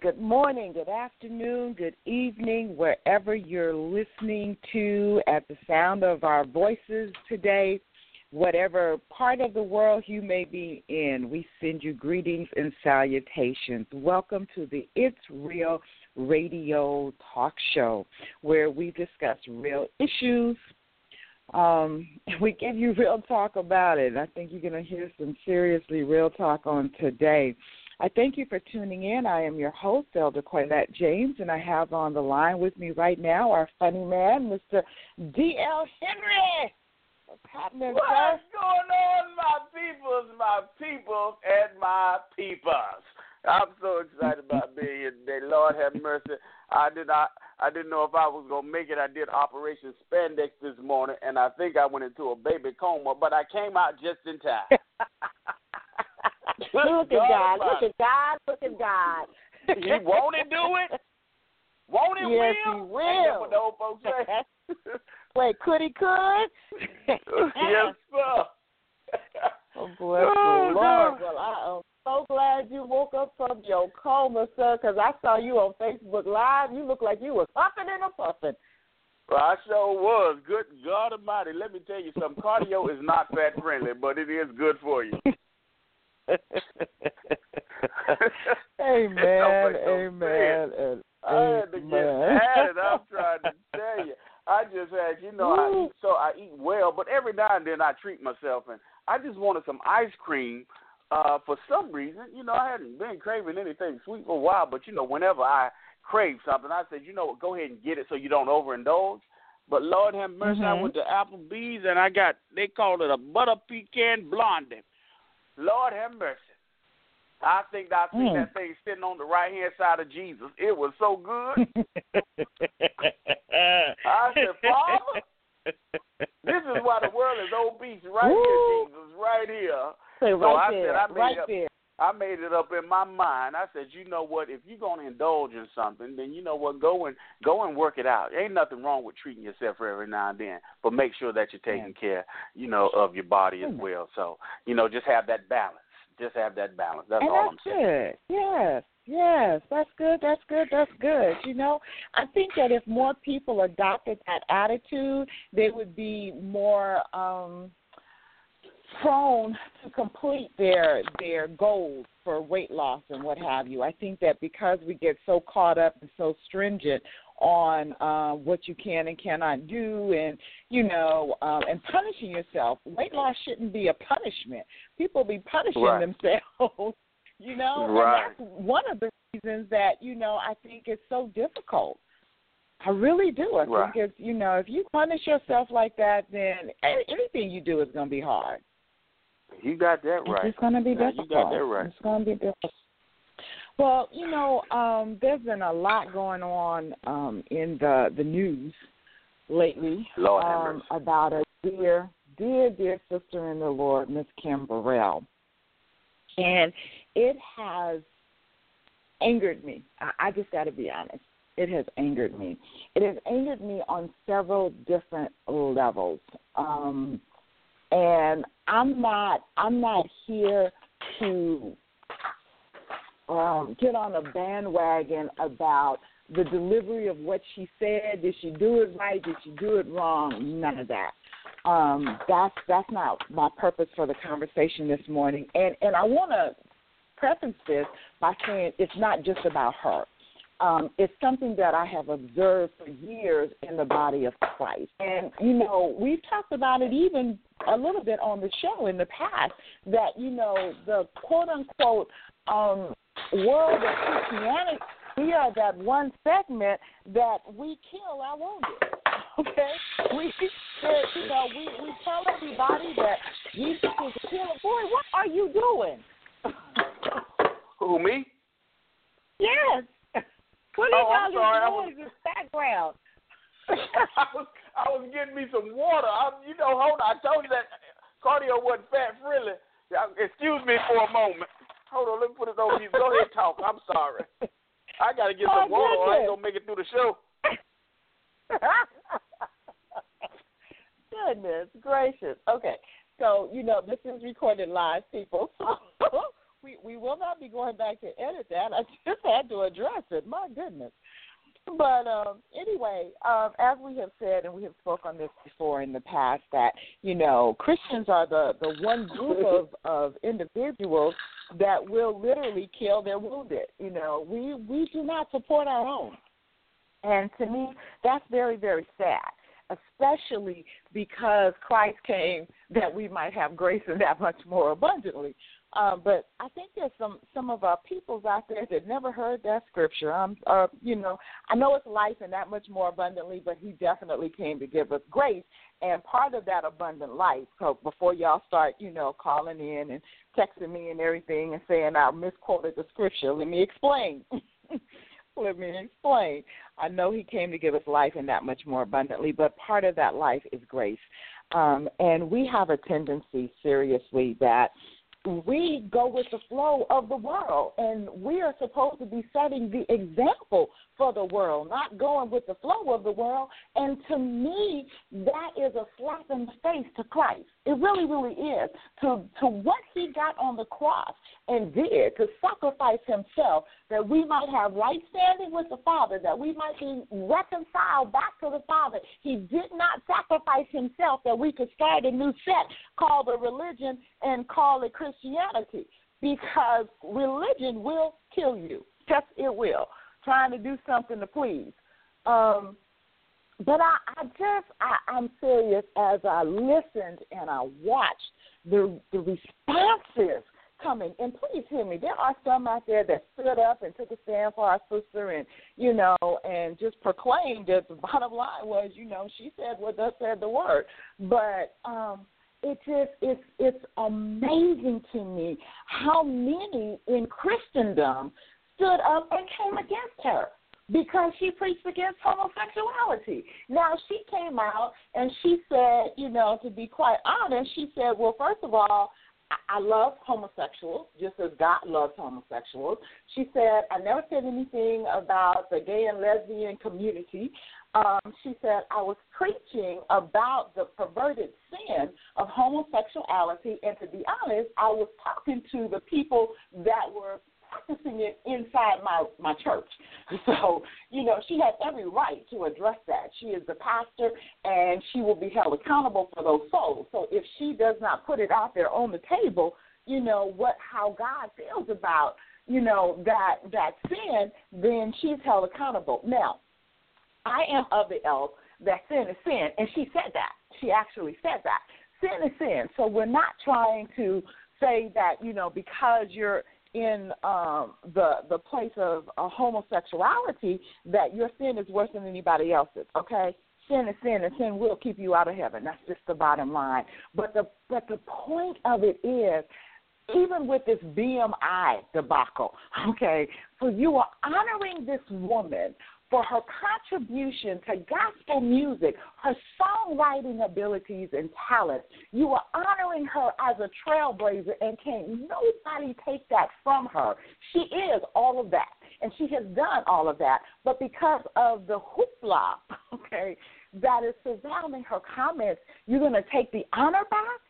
Good morning, good afternoon, good evening, wherever you're listening to at the sound of our voices today. Whatever part of the world you may be in, we send you greetings and salutations. Welcome to the It's Real radio talk show where we discuss real issues. Um, we give you real talk about it. I think you're going to hear some seriously real talk on today. I thank you for tuning in. I am your host, Elder Quaylette James, and I have on the line with me right now our funny man, Mr. D.L. Henry. What's happening, sir? What's going on, my peoples, my peoples, and my peepers? I'm so excited about being here today. Lord have mercy. I did not I didn't know if I was gonna make it. I did Operation Spandex this morning and I think I went into a baby coma, but I came out just in time. look at God. Look at God. Look at God. He won't do it? Won't he Yes, will? he will. what the old folks say? Wait, could he could? yes, sir. Oh, bless Oh, the Lord. God. Well, I am so glad you woke up from your coma, sir, because I saw you on Facebook Live. You look like you were huffing and a puffing. Well, I sure was. Good God Almighty. Let me tell you something. Cardio is not fat friendly, but it is good for you. Amen. Amen. And I had to get at it. I'm trying to tell you. I just had, you know, I eat so I eat well, but every now and then I treat myself, and I just wanted some ice cream. Uh, for some reason, you know, I hadn't been craving anything sweet for a while, but you know, whenever I crave something, I said, you know, what, go ahead and get it so you don't overindulge. But Lord have mercy, I Mhm. went to Applebee's and I got they called it a butter pecan blondie. Lord have mercy. I think I seen Mm. that thing sitting on the right hand side of Jesus. It was so good. I said, Father, this is why the world is obese right Woo. here, Jesus, right here. Say So right I there, said I made right up- there. I made it up in my mind. I said, you know what? If you're gonna indulge in something, then you know what? Go and go and work it out. Ain't nothing wrong with treating yourself every now and then, but make sure that you're taking care, you know, of your body as well. So you know, just have that balance. Just have that balance. That's and all that's I'm saying. good. Yes, yes, that's good. That's good. That's good. You know, I think that if more people adopted that attitude, they would be more um prone to complete their their goals for weight loss and what have you. I think that because we get so caught up and so stringent on uh, what you can and cannot do, and you know, um, and punishing yourself. Weight loss shouldn't be a punishment. People be punishing Right. themselves. You know, Right. and that's one of the reasons that you know I think it's so difficult. I really do. I Right. think it's you know if you punish yourself like that, then anything you do is going to be hard. You got that right. It's going to be Now, difficult. You got that right. It's going to be difficult. Well, you know, um, there's been a lot going on um, in the the news lately um, about a dear, dear, dear sister in the Lord, Miss Kim Burrell, and it has angered me. I, I just got to be honest. It has angered me. It has angered me on several different levels, um, and I'm not. I'm not here to um, get on a bandwagon about the delivery of what she said. Did she do it right? Did she do it wrong? None of that. Um, that's that's not my purpose for the conversation this morning. And and I want to preface this by saying it's not just about her. Um, it's something that I have observed for years in the body of Christ. And, you know, we've talked about it even a little bit on the show in the past that, you know, the quote unquote um, world of Christianity, we are that one segment that we kill our wounded. Okay? We, you know, we, we tell everybody that Jesus is a. Boy, what are you doing? Who me? Yes. What are Oh, I'm you sorry, I all was- this background? I was I was getting me some water. I, you know, hold on. I told you that cardio wasn't fat friendly. Excuse me for a moment. Hold on, let me put it over you. Go ahead, talk. I'm sorry. I got to get some Oh, water, or I ain't gonna make it through the show. Goodness gracious. Okay. So, you know, this is recorded live, people. So we we will not be going back to edit that. I just had to address it. My goodness. But um, anyway, um, as we have said, and we have spoke on this before in the past, that you know Christians are the the one group of of individuals that will literally kill their wounded. You know, we we do not support our own, and to me, that's very very sad, especially because Christ came that we might have grace and that much more abundantly. Um, but I think there's some some of our peoples out there that never heard that scripture. Um, uh, you know, I know it's life and that much more abundantly, but He definitely came to give us grace, and part of that abundant life. So before y'all start, you know, calling in and texting me and everything and saying I misquoted the scripture, let me explain. let me explain. I know He came to give us life and that much more abundantly, but part of that life is grace. Um, and we have a tendency, seriously, that we go with the flow of the world, and we are supposed to be setting the example for the world, not going with the flow of the world. And to me, that is a slap in the face to Christ. It really, really is. To to what He got on the cross and did to sacrifice Himself that we might have right standing with the Father, that we might be reconciled back to the Father. He did not sacrifice Himself that we could start a new set called a religion and call it Christianity because religion will kill you. Yes, it will. Trying to do something to please. Um, but I, I just, I, I'm serious. As I listened and I watched the the responses coming, and please hear me. There are some out there that stood up and took a stand for our sister, and you know, and just proclaimed that the bottom line was, you know, she said what thus said the word. But um, it just it's it's amazing to me how many in Christendom stood up and came against her because she preached against homosexuality. Now she came out and she said, you know, to be quite honest, she said, well, first of all, I- I love homosexuals just as God loves homosexuals. She said, I never said anything about the gay and lesbian community. Um, she said, I was preaching about the perverted sin of homosexuality, and to be honest, I was talking to the people that were practicing it inside my my church. So, you know, she had every right to address that. She is the pastor and she will be held accountable for those souls. So if she does not put it out there on the table, you know, what how God feels about, you know, that that sin, then she's held accountable. Now, I am of the ilk that sin is sin, and she said that. She actually said that. Sin is sin. So we're not trying to say that, you know, because you're in um, the the place of uh, homosexuality that your sin is worse than anybody else's. Okay, sin is sin, and sin will keep you out of heaven. That's just the bottom line. But the but the point of it is, even with this BMI debacle, okay? So you are honoring this woman for her contribution to gospel music, her songwriting abilities and talents. You are honoring her as a trailblazer, and can't nobody take that from her. She is all of that, and she has done all of that. But because of the hoopla, okay, that is surrounding her comments, you're going to take the honor back?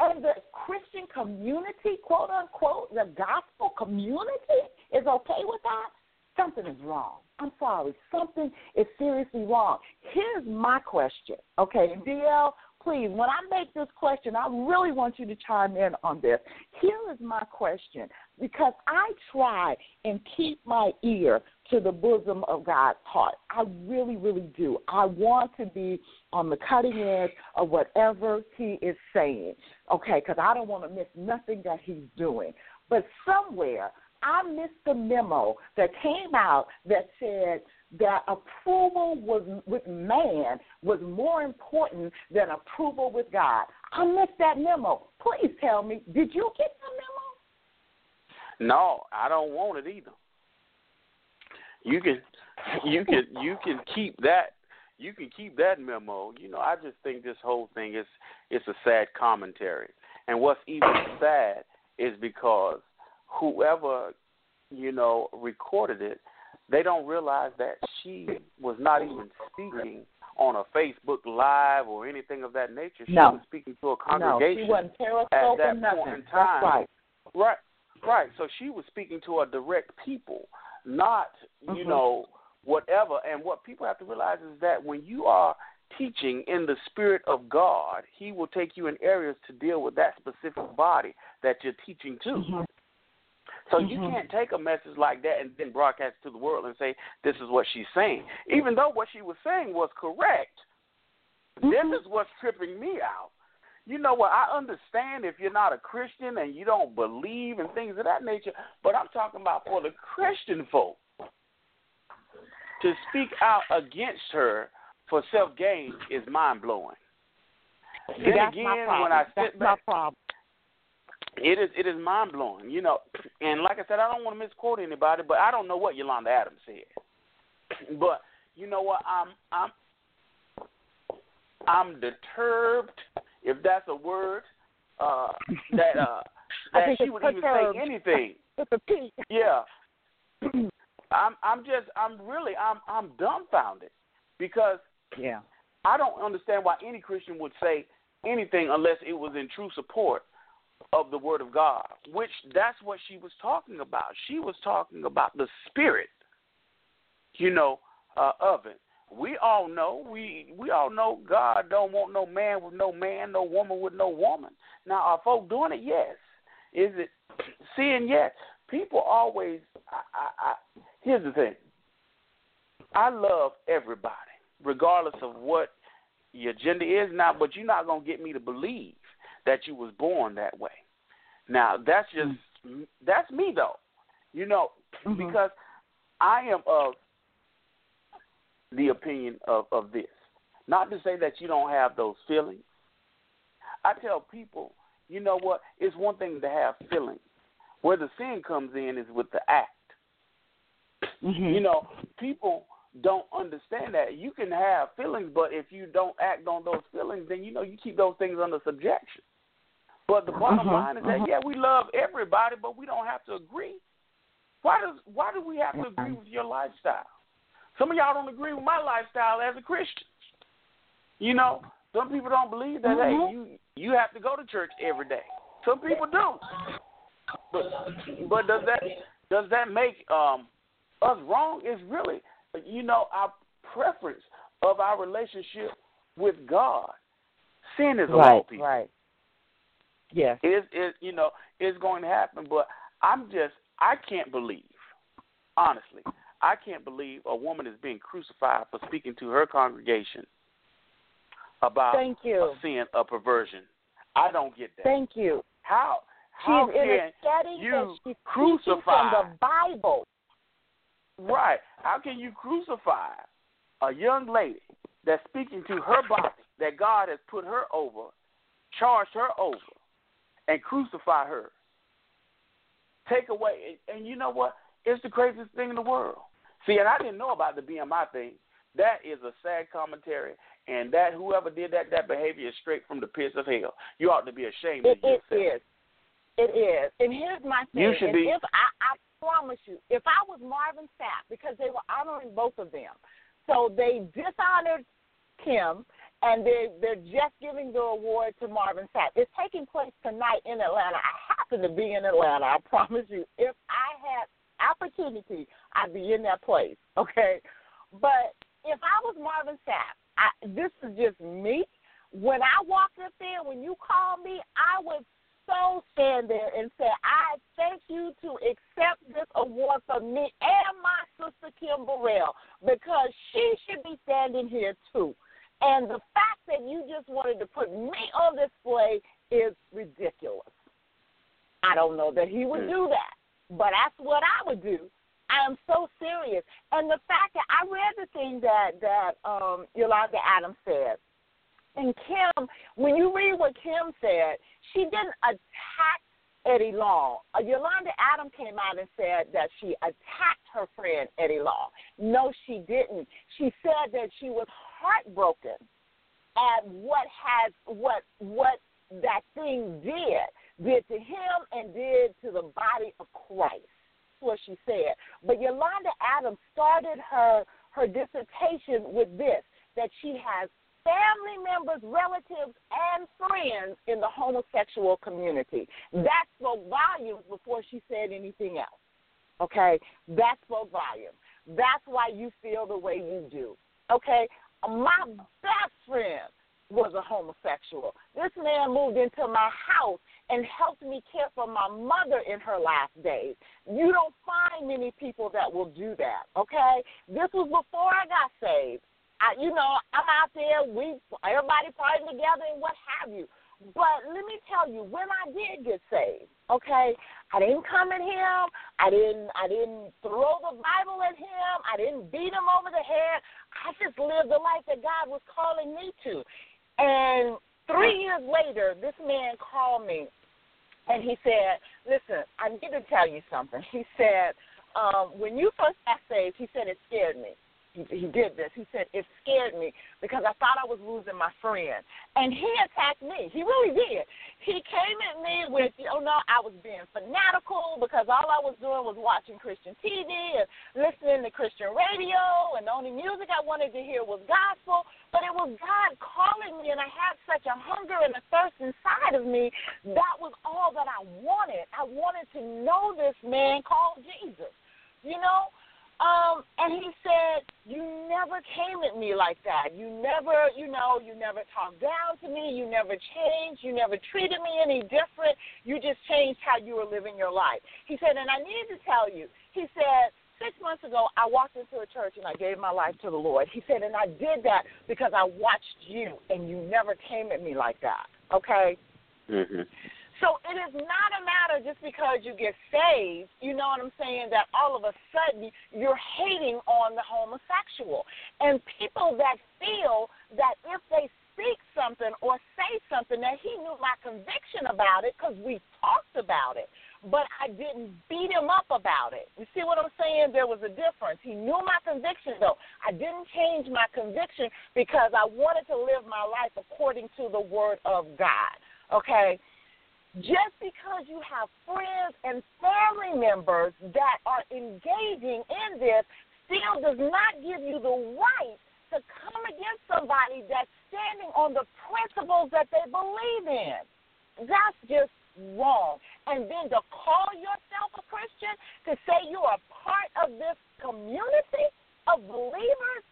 And the Christian community, quote unquote, the gospel community is okay with that? Something is wrong. I'm sorry. Something is seriously wrong. Here's my question. Okay, DL, please, when I make this question, I really want you to chime in on this. Here is my question because I try and keep my ear to the bosom of God's heart. I really, really do. I want to be on the cutting edge of whatever He is saying, okay, because I don't want to miss nothing that He's doing. But somewhere, I missed the memo that came out that said that approval was with man was more important than approval with God. I missed that memo. Please tell me, did you get the memo? No, I don't want it either. You can, you can, you can keep that. You can keep that memo. You know, I just think this whole thing is it's a sad commentary. And what's even sad is because whoever you know recorded it, they don't realize that she was not even speaking on a Facebook Live or anything of that nature. She No. was speaking to a congregation No, she wasn't at that or point in time. That's right. Right, right. So she was speaking to a direct people, not you Mhm. know whatever. And what people have to realize is that when you are teaching in the spirit of God, He will take you in areas to deal with that specific body that you're teaching to. Mhm. So you Mhm. can't take a message like that and then broadcast it to the world and say this is what she's saying, even though what she was saying was correct. Mhm. This is what's tripping me out. You know what? I understand if you're not a Christian and you don't believe and things of that nature, but I'm talking about for the Christian folk to speak out against her for self gain is mind blowing. Then that's again, my problem. when I that's sit my problem. It is it is mind blowing, you know. And like I said, I don't want to misquote anybody, but I don't know what Yolanda Adams said. But you know what? I'm I'm I'm disturbed, if that's a word, uh, that uh, that she would even say anything. With a P. Yeah. I'm I'm just I'm really I'm I'm dumbfounded because Yeah. I don't understand why any Christian would say anything unless it was in true support of the Word of God, which that's what she was talking about. She was talking about the spirit, you know, uh, of it. We all know we we all know God don't want no man with no man, no woman with no woman. Now, are folk doing it? Yes. Is it seeing? Yes. People always. I, I, I, here's the thing. I love everybody, regardless of what your gender is now, but you're not gonna get me to believe that you was born that way. Now that's just that's me though, you know, Mhm. because I am of the opinion of of this. Not to say that you don't have those feelings. I tell people, you know what? It's one thing to have feelings. Where the sin comes in is with the act. Mhm. You know, people don't understand that. You can have feelings, but if you don't act on those feelings, then you know you keep those things under subjection. But the bottom Mhm, line is that mhm. yeah, we love everybody, but we don't have to agree. Why does why do we have to agree with your lifestyle? Some of y'all don't agree with my lifestyle as a Christian. You know, some people don't believe that hey, Mhm. you you have to go to church every day. Some people do. But but does that does that make um us wrong? It's really you know our preference of our relationship with God. Sin is a Right. people. Right. Yes. Is is you know it's going to happen, but I'm just I can't believe, honestly, I can't believe a woman is being crucified for speaking to her congregation about Thank you. a sin of perversion. I don't get that. Thank you. how how She's in can a you she's crucify? from the Bible. Right. How can you crucify a young lady that's speaking to her body that God has put her over, charged her over, and crucify her take away. And you know what? It's the craziest thing in the world. See, and I didn't know about the BMI thing. That is a sad commentary, and that whoever did that, that behavior is straight from the pits of hell. You ought to be ashamed It, of yourself. it is. It is. And here's my thing. You should and be- If I, I promise you, if I was Marvin Sapp, because they were honoring both of them, so they dishonored Kim, and they're, they're just giving the award to Marvin Sapp. It's taking place tonight in Atlanta. I happen to be in Atlanta. I promise you. If I had opportunity, I'd be in that place. Okay, but if I was Marvin Sapp, I, this is just me. When I walked up there, when you called me, I would so stand there and say, I thank you to accept this award for me and my sister Kim Burrell because she should be standing here too. And the fact that you just wanted to put me on display is ridiculous. I don't know that he would do that, but that's what I would do. I am so serious. And the fact that I read the thing that that um Yolanda Adams said. And Kim, when you read what Kim said, she didn't attack Eddie Long. Uh, Yolanda Adams came out and said that she attacked her friend Eddie Long. No, she didn't. She said that she was heartbroken at what has what what that thing did did to him and did to the body of Christ. That's what she said. But Yolanda Adams started her her dissertation with this that she has family members, relatives, and friends in the homosexual community. That spoke volumes before she said anything else. Okay? That spoke volumes. That's why you feel the way you do. Okay? My best friend was a homosexual. This man moved into my house and helped me care for my mother in her last days. You don't find many people that will do that, okay? This was before I got saved. I, you know, I'm out there, we everybody partying together and what have you. But let me tell you, when I did get saved, okay, I didn't come at him. I didn't I didn't throw the Bible at him. I didn't beat him over the head. I just lived the life that God was calling me to. And three years later, this man called me and he said, Listen, I need to tell you something. He said, um, when you first got saved, he said it scared me. He, he did this. He said it scared me because I thought I was losing my friend, and he attacked me. He really did. He came at me with, you know, I was being fanatical because all I was doing was watching Christian TV and listening to Christian radio, and the only music I wanted to hear was gospel. But it was God calling me, and I had such a hunger and a thirst inside of me. That was all that I wanted. I wanted to know this man called Jesus. You know, um, and he said, You never came at me like that. You never, you know, you never talked down to me. You never changed. You never treated me any different. You just changed how you were living your life. He said, And I need to tell you, he said, Six months ago, I walked into a church and I gave my life to the Lord. He said, And I did that because I watched you and you never came at me like that. Okay? Mm-hmm. So it is not a matter just because you get saved, you know what I'm saying, that all of a sudden you're hating on the homosexual. And people that feel that if they speak something or say something, that he knew my conviction about it because we talked about it. But I didn't beat him up about it. You see what I'm saying? There was a difference. He knew my conviction, though. I didn't change my conviction because I wanted to live my life according to the Word of God. Okay? Just because you have friends and family members that are engaging in this still does not give you the right to come against somebody that's standing on the principles that they believe in. That's just wrong. And then to call yourself a Christian, to say you're part of this community of believers,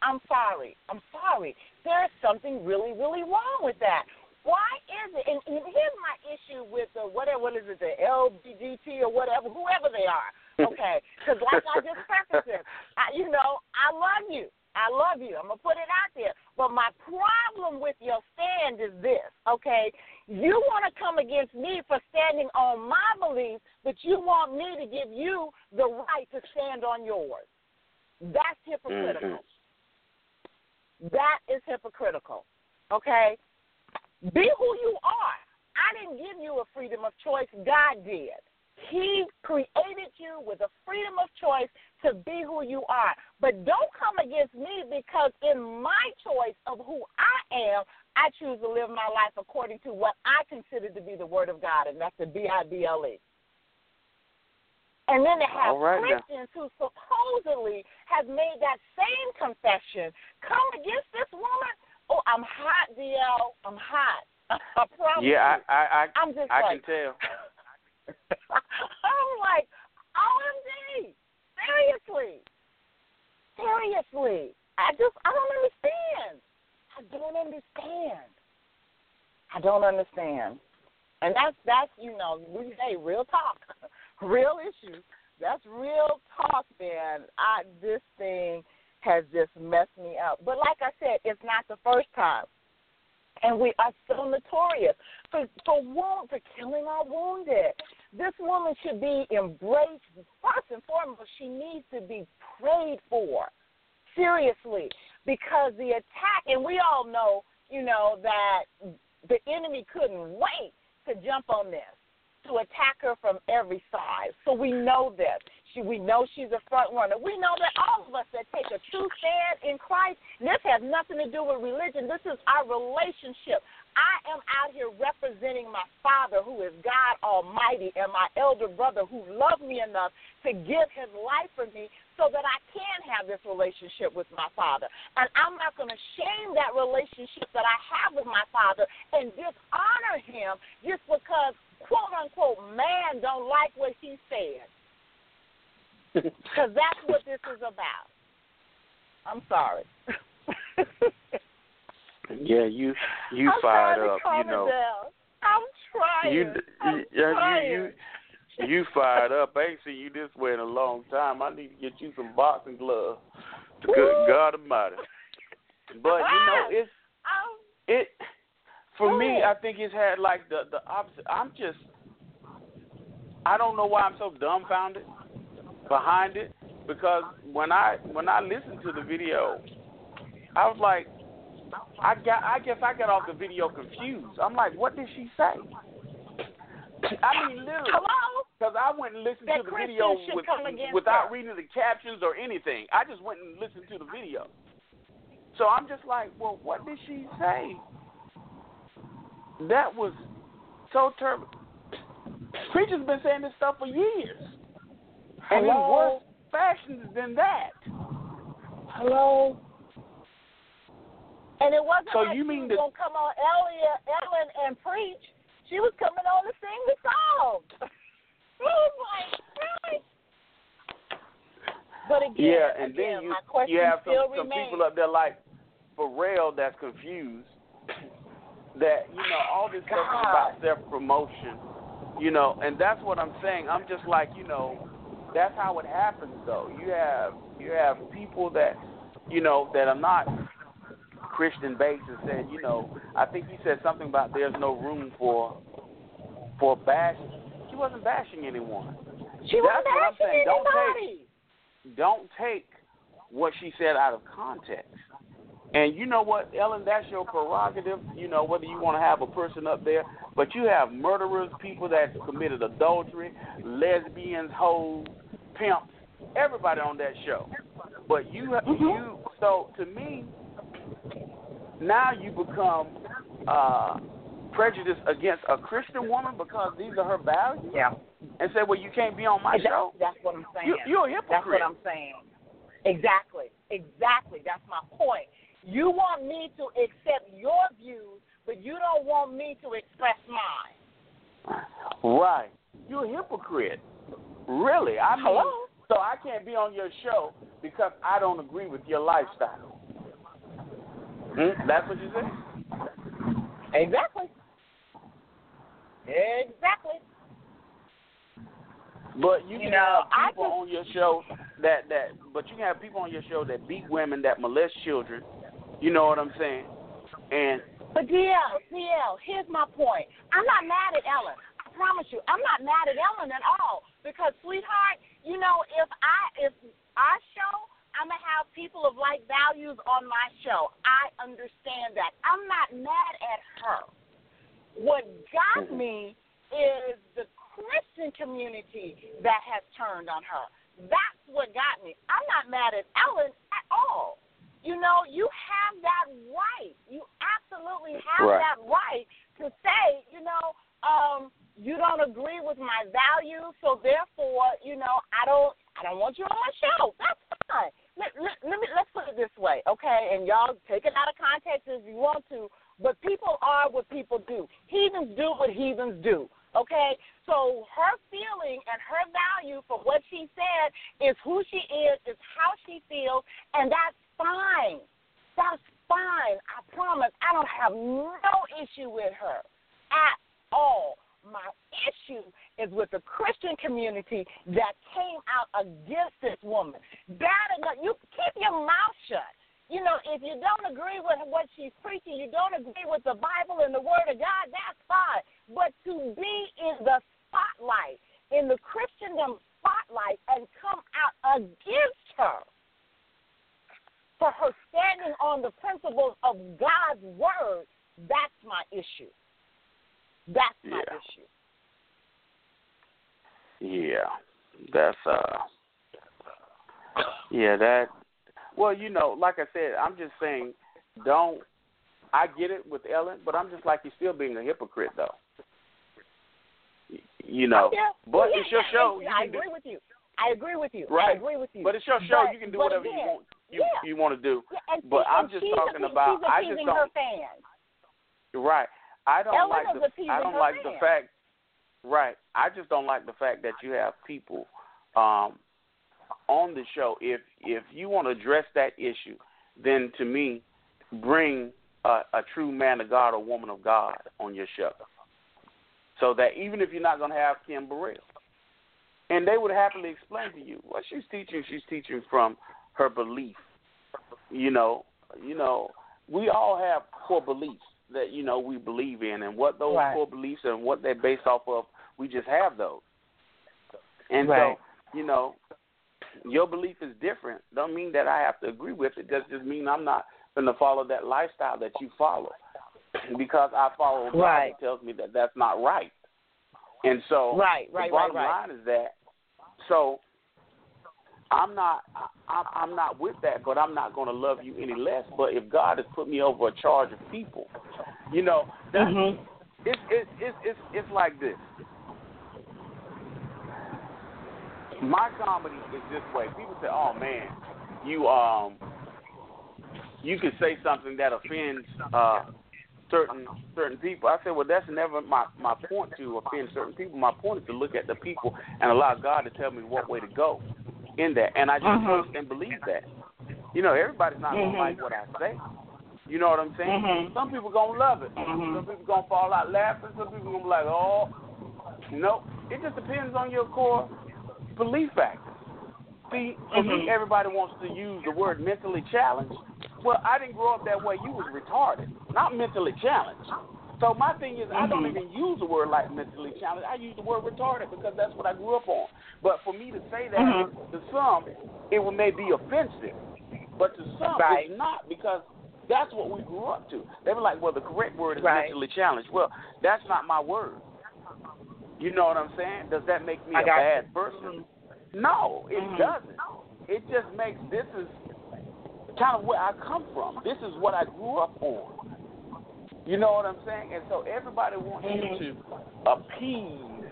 I'm sorry. I'm sorry. There's something really, really wrong with that. Why is it? And, and here's my issue with the whatever, what is it, the LGBT or whatever, whoever they are. Okay, because like I just prefaced it, I, you know, I love you. I love you. I'm gonna put it out there. But my problem with your stand is this, okay? You want to come against me for standing on my beliefs, but you want me to give you the right to stand on yours. That's hypocritical. Mm-hmm. That is hypocritical. Okay? Be who you are. I didn't give you a freedom of choice. God did. He created you with a freedom of choice to be who you are. But don't come against me because in my choice of who I am, I choose to live my life according to what I consider to be the Word of God, and that's the B I B L E. And then to have right now. Christians who supposedly have made that same confession come against this woman. Oh, I'm hot, DL. I'm hot. I promise Yeah, you. I I I, I'm just I like, can tell. I'm like, OMG. Seriously. Seriously. I just, I don't understand. I don't understand. I don't understand. And that's, that's, you know, we say real talk, real issues. That's real talk, man. I, this thing has just messed me up. But like I said, it's not the first time and we are so notorious for for wound for killing our wounded. This woman should be embraced first and foremost. She needs to be prayed for, seriously, because the attack, and we all know, you know, that the enemy couldn't wait to jump on this to attack her from every side. So we know this. She, we know she's a front runner. We know that all of us that take a true stand in Christ, this has nothing to do with religion. This is our relationship. I am out here representing my Father, who is God Almighty, and my elder brother, who loved me enough to give his life for me so that I can have this relationship with my Father. And I'm not going to shame that relationship that I have with my Father and dishonor him just because, quote unquote, man don't like what he said. Because that's what this is about. I'm sorry. Yeah, you you I'm fired trying to up. calm You know, down. I'm trying. you I'm yeah, trying. you you you fired up. I ain't seen you this way in a long time. I need to get you some boxing gloves. Woo. Good God Almighty. But you know, Ah. it's it for Go me. ahead. I think it's had like the the opposite. I'm just I don't know why I'm so dumbfounded behind it because when I when I listened to the video, I was like, I got I guess I got off the video confused. I'm like, what did she say? I mean, literally, hello? because I went and listened That to the Christians video with, without her. reading the captions or anything. I just went and listened to the video. So I'm just like, well, what did she say? That was so terrible. Preacher's been saying this stuff for years, and in worse fashions than that. Hello? And it wasn't So like you she mean was the- to come on Elliot, Ellen and preach. She was coming on to sing the song. Was like, really? But again, Yeah, and again, then you my question you have some, still some remains. people up there like Pharrell that's confused that you know all this stuff is about self promotion, you know, and that's what I'm saying. I'm just like you know, that's how it happens though. You have you have people that you know that are not Christian based and said you know I think he said something about there's no room for for bashing. She wasn't bashing anyone. she wasn't that's what I'm bashing saying. Don't take- anybody. don't take what she said out of context. And you know what, Ellen, that's your prerogative, you know, whether you want to have a person up there, but you have murderers, people that committed adultery, lesbians, hoes, pimps, everybody on that show. But you you so to me now you become uh prejudiced against a Christian woman because these are her values Yeah. and say, Well you can't be on my show. That's what I'm saying. You you're a hypocrite. That's what I'm saying. Exactly. Exactly. That's my point. You want me to accept your views, but you don't want me to express mine. Right. You're a hypocrite. Really. I mean, Hello? so I can't be on your show because I don't agree with your lifestyle. Hmm? That's what you say? Exactly. Exactly. But you, You can know, have I people just- on your show that that but you can have people on your show that beat women, that molest children. You know what I'm saying? And But DL, DL, here's my point. I'm not mad at Ellen. I promise you, I'm not mad at Ellen at all. Because sweetheart, you know, if I if our show, I'm gonna have people of like values on my show. I understand that. I'm not mad at her. What got me is the Christian community that has turned on her. That's what got me. I'm not mad at Ellen at all. You know, you have that right. You absolutely have Right. that right to say, you know, um, you don't agree with my values, so therefore, you know, I don't, I don't want you on my show. That's fine. Let, let, let me let's put it this way, okay? And y'all take it out of context if you want to, but people are what people do. Heathens do what heathens do. Okay, so her feeling and her value for what she said is who she is, is how she feels, and that's fine. That's fine. I promise. I don't have no issue with her at all. My issue is with the Christian community that came out against this woman. Enough. You keep your mouth shut. You know, if you don't agree with what she's preaching, you don't agree with the Bible and the Word of God, that's fine. But to be in the spotlight, in the Christendom spotlight, and come out against her for her standing on the principles of God's Word, that's my issue. That's my Yeah. issue. Yeah, that's uh, yeah, that. Well, you know, like I said, I'm just saying, don't. I get it with Ellen, but I'm just like you're still being a hypocrite, though. You know, Yeah. but Well, yeah, it's your show. yeah, You I can do, agree with you. I agree with you. I Right. agree with you. but it's your show. But- you can do whatever you want. You yeah. you want to do. Yeah, and But she, I'm just talking appe- about- I just don't- her fans. Right. I don't Ellen like the I don't like the fact right. I just don't like the fact that you have people um on the show if if you want to address that issue, then to me bring a, a true man of God or woman of God on your show. So that even if you're not going to have Kim Burrell, and they would happily explain to you what she's teaching. She's teaching from her belief. You know, you know, we all have core beliefs that you know we believe in, and what those Right. core beliefs and what they're based off of. We just have those, and Right. so you know, your belief is different. Don't mean that I have to agree with it. Does just mean I'm not going to follow that lifestyle that you follow because I follow God Right. that tells me that that's not right. And so Right, right, the bottom right, right. line is that so I'm not I, I'm not with that, but I'm not going to love you any less. But if God has put me over a charge of people, you know, that, Mhm. it's it's it's it's it's like this. My comedy is this way. People say, "Oh man, you um, you can say something that offends uh certain certain people." I said, "Well, that's never my my point to offend certain people. My point is to look at the people and allow God to tell me what way to go in that, and I just Mhm. trust and believe that. You know, everybody's not Mhm. gonna like what I say. You know what I'm saying? Mhm. Some people gonna love it. Mhm. Some people gonna fall out laughing. Some people gonna be like, "Oh, no." It just depends on your core belief factor. See, for me, everybody wants to use the word mentally challenged. Well, I didn't grow up that way. You was retarded, not mentally challenged. So my thing is, I don't Mhm. even use the word like mentally challenged. I use the word retarded because that's what I grew up on. But for me to say that Mhm. to some, it may be offensive, but to some Right. it's not because that's what we grew up to. They were like, well, the correct word is Right. mentally challenged. Well, that's not my word. You know what I'm saying? Does that make me I a got you. bad person? No, it Mhm. doesn't. It just makes this is kind of where I come from. This is what I grew up on. You know what I'm saying? And so everybody wants you Mhm. to appease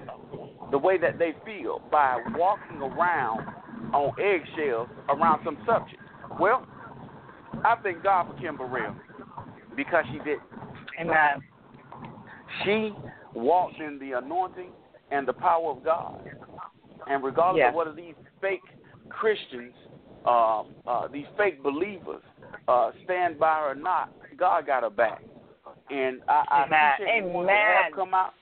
the way that they feel by walking around on eggshells around some subject. Well, I thank God for Kim Burrell because she did. Amen. She walked in the anointing and the power of God. And regardless Yes. of whether these fake Christians, um, uh, these fake believers, uh, stand by or not, God got her back. And I, I Amen. appreciate the ones that have come out.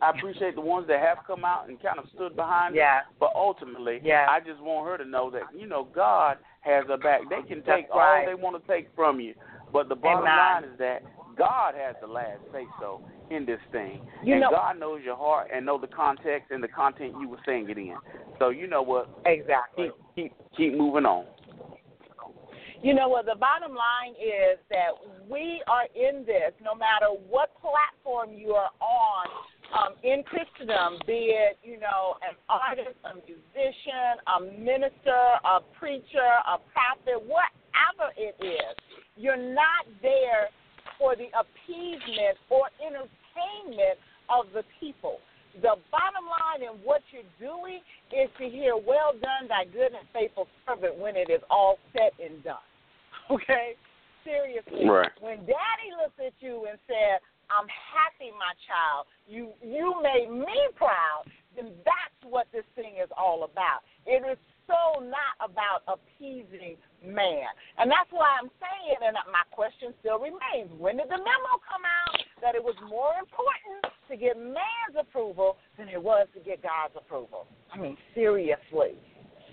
I appreciate the ones that have come out and kind of stood behind Yeah. it. But ultimately, Yeah. I just want her to know that, you know, God has her back. They can take right. all they want to take from you. But the bottom Amen. line is that God has the last say so in this thing. You and know- God knows your heart and know the context and the content you were saying it in. So you know what? Exactly. Keep keep keep moving on. You know what? The bottom line is that we are in this, no matter what platform you are on, um, in Christendom, be it, you know, an artist, a musician, a minister, a preacher, a prophet, whatever it is, you're not there for the appeasement or entertainment of the people. The bottom line in what you're doing is to hear, well done, thy good and faithful servant, when it is all said and done. Okay? Seriously. Right. When daddy looked at you and said, I'm happy, my child, you you made me proud, then that's what this thing is all about. It is so not about appeasing man. And that's why I'm saying, and my question still remains when did the memo come out that it was more important to get man's approval than it was to get God's approval? I mean, seriously.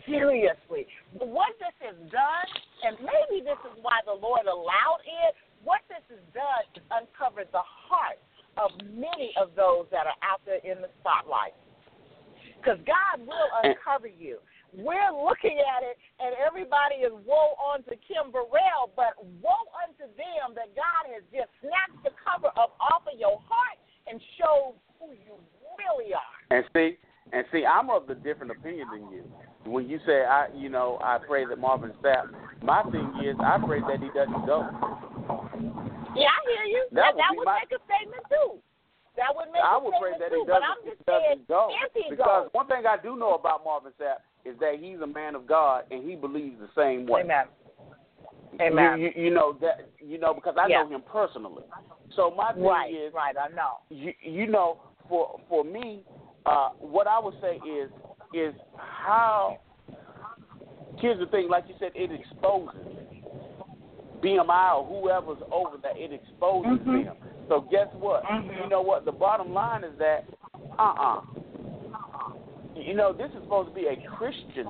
Seriously. But what this has done, and maybe this is why the Lord allowed it, what this has done is uncovered the heart of many of those that are out there in the spotlight. Because God will uncover you. We're looking at it, and everybody is woe unto Kim Burrell, but woe unto them that God has just snatched the cover up off of your heart and showed who you really are. And see, and see, I'm of the different opinion than you. When you say I, you know, I pray that Marvin Sapp. My thing is, I pray that he doesn't go. Yeah, I hear you. That That, would that would my- make a statement too. That would make I a would pray statement that too. he But doesn't, I'm just doesn't saying, go. he because goes, one thing I do know about Marvin Sapp is that he's a man of God and he believes the same way. Amen. Amen. You, you, you know that you know because I Yeah. know him personally. So my thing Right, is, right. I know. you, you know, for for me, uh, what I would say is is how. Here's the thing, like you said, it exposes BMI or whoever's over that. It exposes Mhm. them. So guess what? Mhm. You know what? The bottom line is that, uh-uh. You know, this is supposed to be a Christian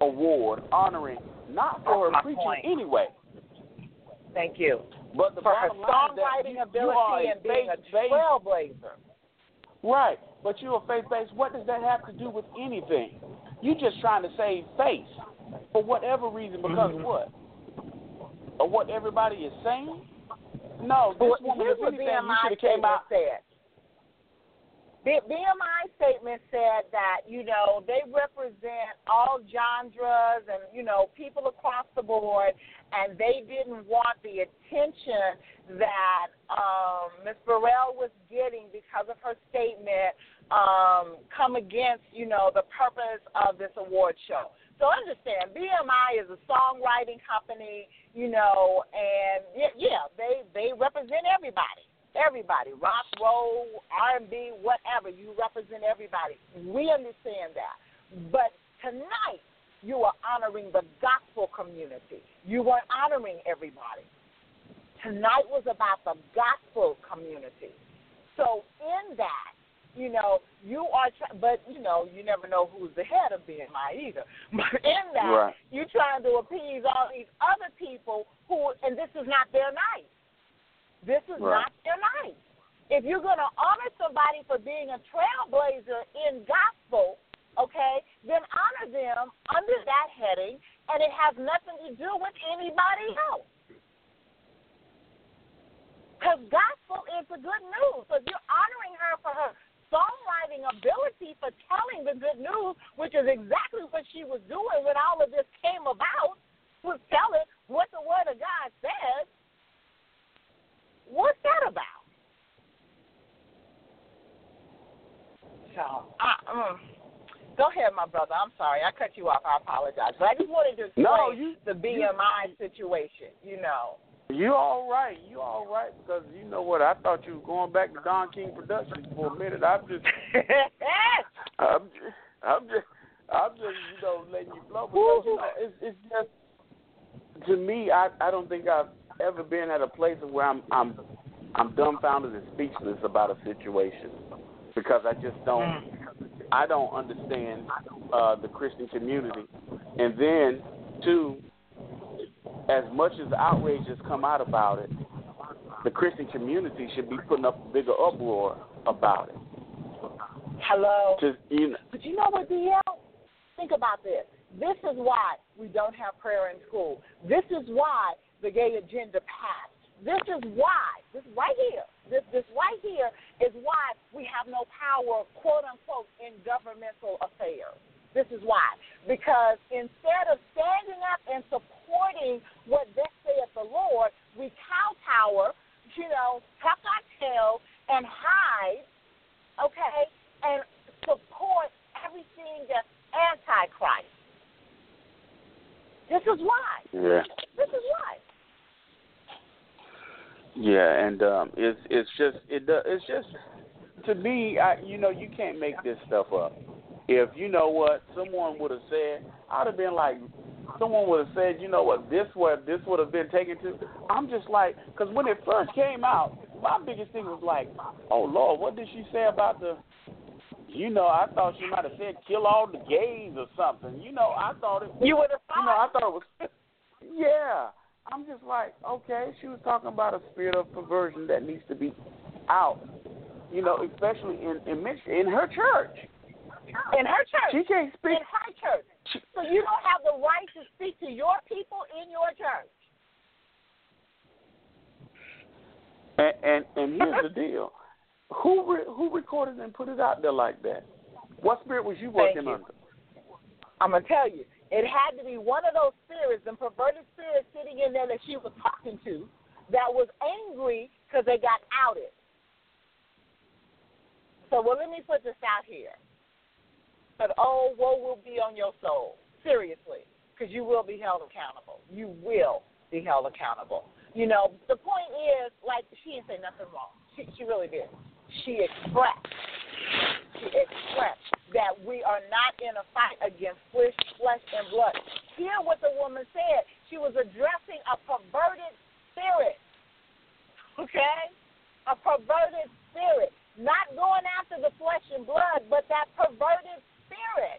award honoring not for her That's preaching point. anyway, Thank you. but the For her bottom line is that you, you are a and being a faith-based trailblazer. Right, but you're a faith based. What does that have to do with anything? You're just trying to save face for whatever reason because Mhm. what? Or what everybody is saying? No, this Well, woman, here's if anything, you should have came statement out. said. BMI statement said that you know they represent all genres and you know people across the board, and they didn't want the attention that um, Ms. Burrell was getting because of her statement um, come against you know the purpose of this award show. So understand, BMI is a songwriting company, you know, and yeah they they represent everybody everybody, rock, roll, R&B, whatever. You represent everybody. We understand that. But tonight, you are honoring the gospel community. You weren't honoring everybody. Tonight was about the gospel community. So in that, you know, you are, try- but you know, you never know who's the head of BMI either. But in that, Right. you're trying to appease all these other people who, and this is not their night. This is Right. not their night. If you're going to honor somebody for being a trailblazer in gospel, okay, then honor them under that heading, and it has nothing to do with anybody else. Because gospel is the good news. So if you're honoring her for her songwriting ability for telling the good news, which is exactly what she was doing when all of this came about, was telling what the Word of God says, what's that about? So, uh, mm. go ahead, my brother. I'm sorry. I cut you off. I apologize. But I just wanted to explain No, you- the BMI situation, you know. You all right? You all right? Because you know what? I thought you were going back to Don King Productions for a minute. I'm just, I'm just, I'm just, I'm just, you know, letting you flow because you know, it's, it's just to me. I, I don't think I've ever been at a place where I'm, I'm, I'm dumbfounded and speechless about a situation because I just don't, I don't understand uh, the Christian community, and then two, as much as outrage has come out about it, the Christian community should be putting up a bigger uproar about it. Hello. To you know, But you know what, DL? Think about this. This is why we don't have prayer in school. This is why the gay agenda passed. This is why, this right here, this this right here is why we have no power, quote unquote, in governmental affairs. This is why. Because instead of standing up and supporting what thus saith the Lord, we kowtower, you know, tuck our tail and hide, okay, and support everything that's antichrist. This is why. Yeah. This is why. Yeah, and um, it's it's just it do- it's just to me, I you know you can't make this stuff up. If you know what someone would have said, I'd have been like, someone would have said, you know what, this what this would have been taken to. I'm just like, because when it first came out, my biggest thing was like, oh Lord, what did she say about the? You know, I thought she might have said kill all the gays or something. You know, I thought it. You would have You know, I thought. thought it was. yeah, I'm just like, okay, she was talking about a spirit of perversion that needs to be out. You know, especially in in, in her church. in her church. She can't speak. in her church. So you don't have the right to speak to your people in your church. And and, and here's the deal: who re- who recorded and put it out there like that? What spirit was you working you. under? I'm gonna tell you, it had to be one of those spirits, and perverted spirits sitting in there that she was talking to, that was angry because they got outed. So, well, let me put this out here. But oh, woe will be on your soul, seriously, because you will be held accountable. You will be held accountable. You know, the point is, like, she didn't say nothing wrong. She, she really did. She expressed she expressed that we are not in a fight against flesh, flesh and blood. Hear what the woman said. She was addressing a perverted spirit. Okay? A perverted spirit. Not going after the flesh and blood, but that perverted spirit.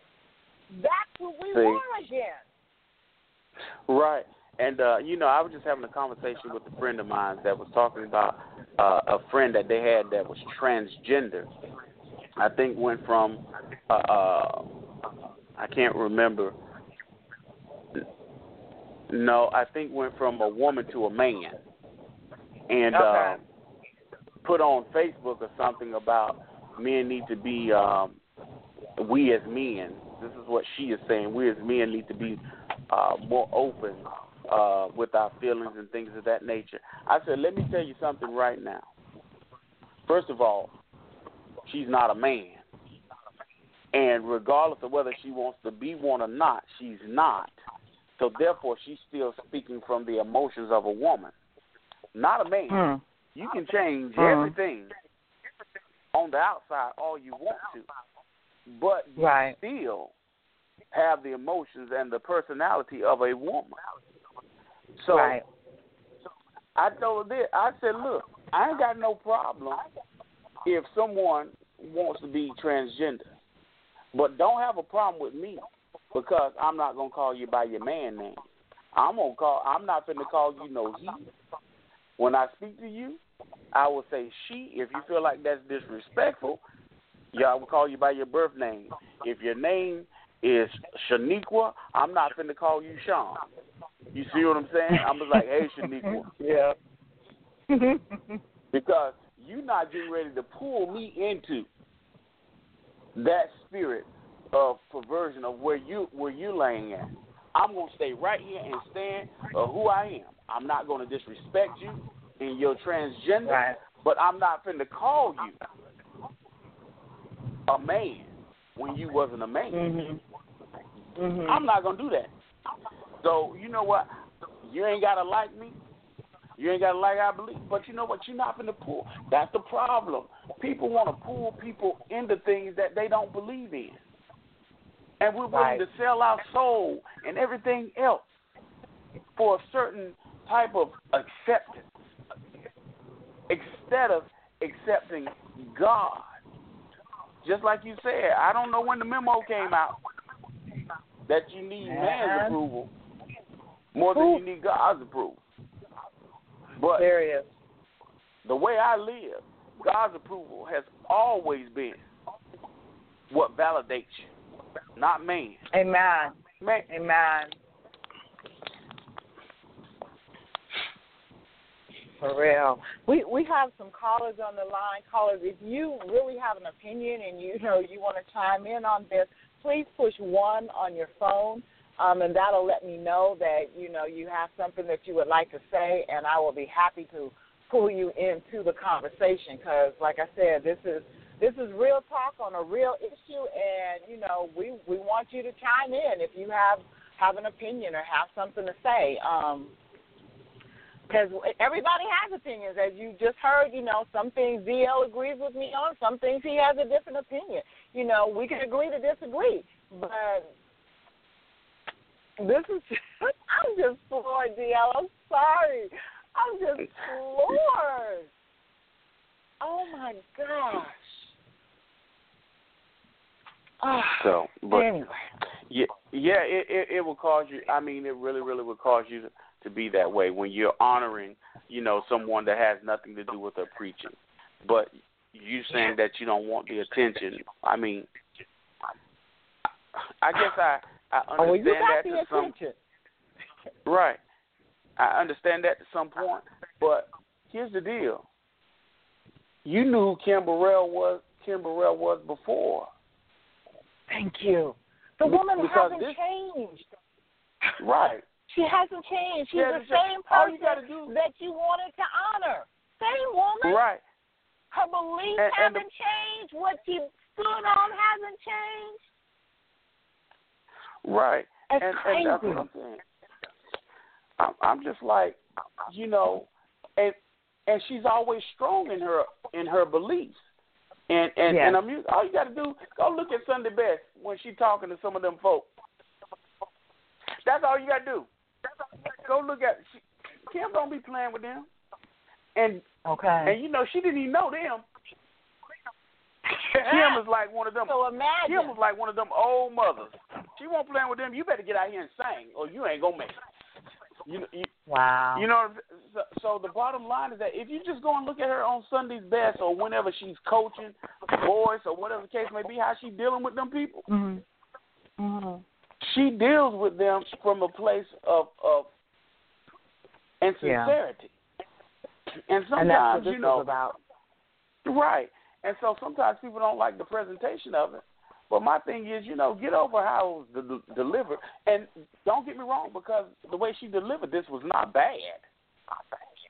That's who we See. war against. Right. And uh, you know, I was just having a conversation with a friend of mine that was talking about uh, a friend that they had that was transgender. I think went from uh, uh I can't remember. No, I think went from a woman to a man. And Okay. uh, put on Facebook or something about men need to be um we as men. This is what she is saying. We as men need to be uh more open uh with our feelings and things of that nature. I said, let me tell you something right now. First of all, she's not a man. And regardless of whether she wants to be one or not, she's not. So therefore she's still speaking from the emotions of a woman. Not a man. You can change Hmm. everything on the outside all you want to, but you still have the emotions and the personality of a woman. So right. I told her this. I said, look, I ain't got no problem if someone wants to be transgender, but don't have a problem with me because I'm not gonna call you by your man name. I'm gonna call. I'm not gonna call you no he. When I speak to you, I will say she. If you feel like that's disrespectful, yeah, I will call you by your birth name. If your name is Shaniqua, I'm not finna call you Sean. You see what I'm saying? I'm just like, hey, Shaniqua, Yeah. because you're not getting ready to pull me into that spirit of perversion of where you where you laying at. I'm gonna stay right here and stand of who I am. I'm not gonna disrespect you and your transgender, Right. but I'm not finna call you a man when you wasn't a man. mhm. Mhm. I'm not gonna do that. So you know what? You ain't gotta like me. You ain't gotta like I believe, but you know what? You're not gonna pull. That's the problem. People want to pull people into things that they don't believe in, and we're willing Right. to sell our soul and everything else for a certain type of acceptance, instead of accepting God. Just like you said, I don't know when the memo came out that you need uh-huh. man's approval more than you need God's approval. But Serious. the way I live, God's approval has always been what validates you, not man. Amen. Man, Amen. For real. We we have some callers on the line. Callers, if you really have an opinion and you know you want to chime in on this, please push one on your phone. Um, and that'll let me know that you know you have something that you would like to say, and I will be happy to pull you into the conversation. Because, like I said, this is this is real talk on a real issue, and you know we we want you to chime in if you have have an opinion or have something to say. Um, because everybody has opinions, as you just heard. You know, some things DL agrees with me on, some things he has a different opinion. You know, we can agree to disagree, but this is I'm just floored, DL. I'm sorry. I'm just floored. Oh my gosh. Ah, So, but anyway, yeah, yeah, it, it it will cause you. I mean, it really, really will cause you to, to be that way when you're honoring, you know, someone that has nothing to do with their preaching. But you saying that you don't want the attention. I mean, I guess I I oh, well, understand you got that the to some right. I understand that to some point, but here's the deal. You knew who Kim Burrell was. Kim Burrell was before. Thank you. The woman because hasn't this- changed. Right. She hasn't changed. She's the same just- all you person gotta do- that you wanted to honor. Same woman. Right. Her beliefs And- and the- haven't changed. What she stood on hasn't changed. Right. It's and, crazy. and that's what I'm saying. I'm, I'm just like, you know, and and she's always strong in her in her beliefs. And and Yes. and I'm all you got to do go look at Sunday Best when she talking to some of them folk. That's all you got to do. Go look at she, Kim. Don't be playing with them. And Okay. and you know she didn't even know them. Kim is like one of them. so imagine. Kim was like one of them old mothers. She won't play with them. You better get out here and sing, or you ain't gonna make it. You, you, wow. you know. So, so the bottom line is that if you just go and look at her on Sunday's best, or whenever she's coaching boys, or whatever the case may be, how she dealing with them people, Mhm. Mhm. she deals with them from a place of of and Yeah. sincerity. And And sometimes this you know, is about. Right. And so sometimes people don't like the presentation of it. But my thing is, you know, get over how it was de- delivered. And don't get me wrong, because the way she delivered this was not bad.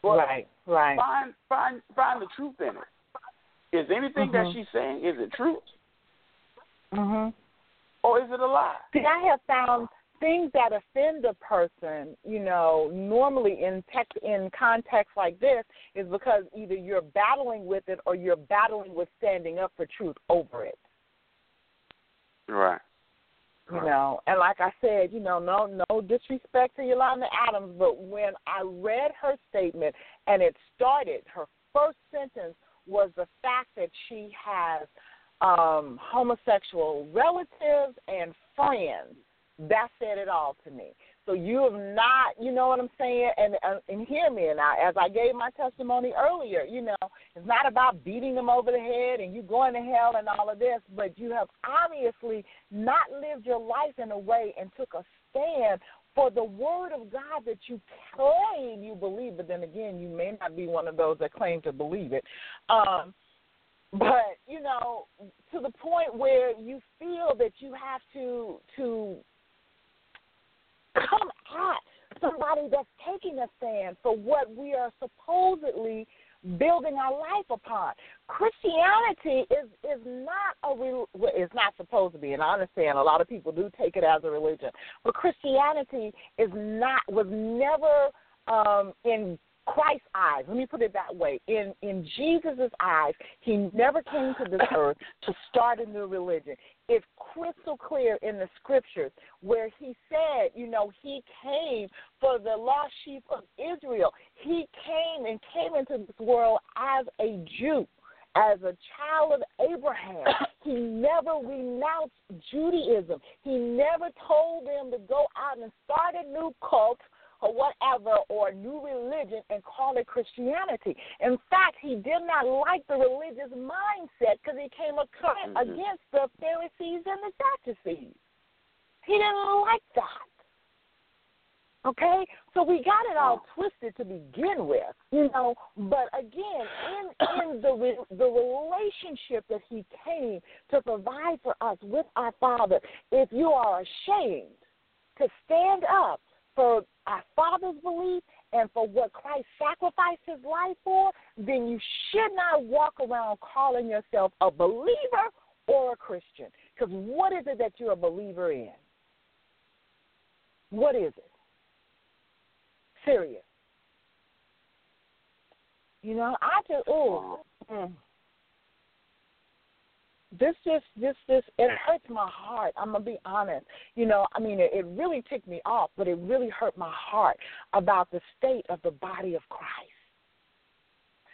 But right. Right. Find find find the truth in it. Is anything that Mhm. she's saying is it truth Mhm. or is it a lie? See, I have found things that offend a person, you know, normally in text in context like this is because either you're battling with it or you're battling with standing up for truth over it. Right. You know, and like I said, you know, no no disrespect to Yolanda Adams, but when I read her statement and it started, her first sentence was the fact that she has um homosexual relatives and friends. That said it all to me. So you have not, you know what I'm saying, and and, hear me. And I, as I gave my testimony earlier, you know, it's not about beating them over the head and you going to hell and all of this, but you have obviously not lived your life in a way and took a stand for the word of God that you claim you believe, but then again, you may not be one of those that claim to believe it. Um, but you know, to the point where you feel that you have to to come at somebody that's taking a stand for what we are supposedly building our life upon. Christianity is is not a it's not supposed to be, and I understand a lot of people do take it as a religion, but Christianity is not was never um, in Christ's eyes. Let me put it that way. In in Jesus' eyes, he never came to this earth to start a new religion. It's crystal clear in the scriptures where he said, you know, he came for the lost sheep of Israel. He came and came into this world as a Jew, as a child of Abraham. He never renounced Judaism. He never told them to go out and start a new cult or whatever or new religion and call it Christianity. In fact, he did not like the religious mindset because he came Mhm. against the Pharisees and the Sadducees. He didn't like that. Okay, so we got it all twisted to begin with, you know. But again, in in the re- the relationship that He came to provide for us with our Father, if you are ashamed to stand up for our Father's belief and for what Christ sacrificed His life for, then you should not walk around calling yourself a believer or a Christian. Because what is it that you're a believer in? What is it? Serious. You know, I just oh, mm. This just this this it hurts my heart. I'm gonna be honest. You know, I mean, it, it really ticked me off, but it really hurt my heart about the state of the body of Christ.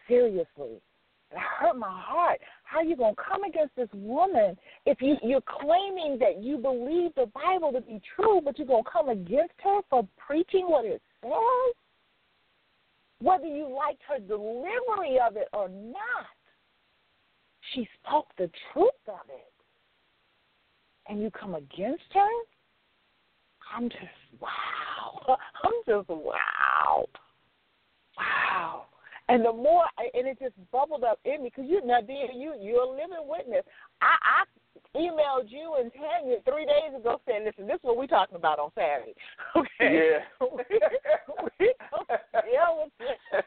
Seriously, it hurt my heart. How are you gonna come against this woman if you you're claiming that you believe the Bible to be true, but you're gonna come against her for preaching what it says? Whether you liked her delivery of it or not, she spoke the truth of it. And you come against her? I'm just wow. I'm just wow. Wow. And the more, and it just bubbled up in me because you, Nadia, you, you're a living witness. I, I emailed you and Tanya three days ago saying, "Listen, this is what we're talking about on Saturday." Okay. Yeah. we gonna deal with.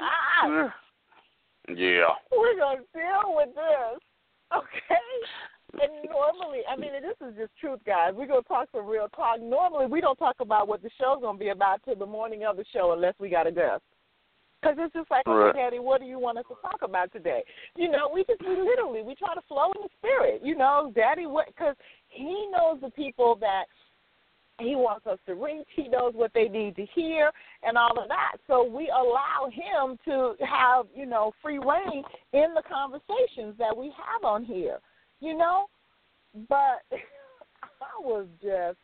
Ah, yeah. we're gonna deal with this. Okay. And normally, I mean, this is just truth, guys. We're gonna talk some real talk. Normally, we don't talk about what the show's gonna be about till the morning of the show, unless we got a guest. Because it's just like, Right. okay, Daddy, what do you want us to talk about today? You know, we just, we literally, we try to flow in the spirit. You know, Daddy, what? Because he knows the people that he wants us to reach. He knows what they need to hear and all of that. So we allow him to have, you know, free reign in the conversations that we have on here. You know? But I was just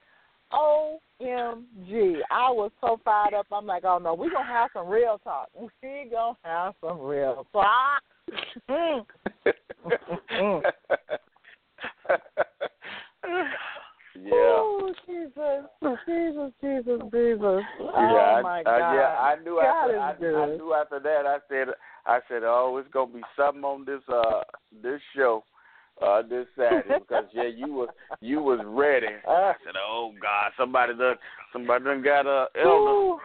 OMG. I was so fired up. I'm like, oh no, we're going to have some real talk. We're going to have some real talk. Yeah. Oh, Jesus. Jesus, Jesus, Jesus. Yeah, oh, I, my I, God. yeah, I knew God after I. I knew after that. I said, I said, oh, it's gonna be something on this uh this show, uh this Saturday because yeah, you was you was ready. I said, oh God, somebody done somebody done got a elder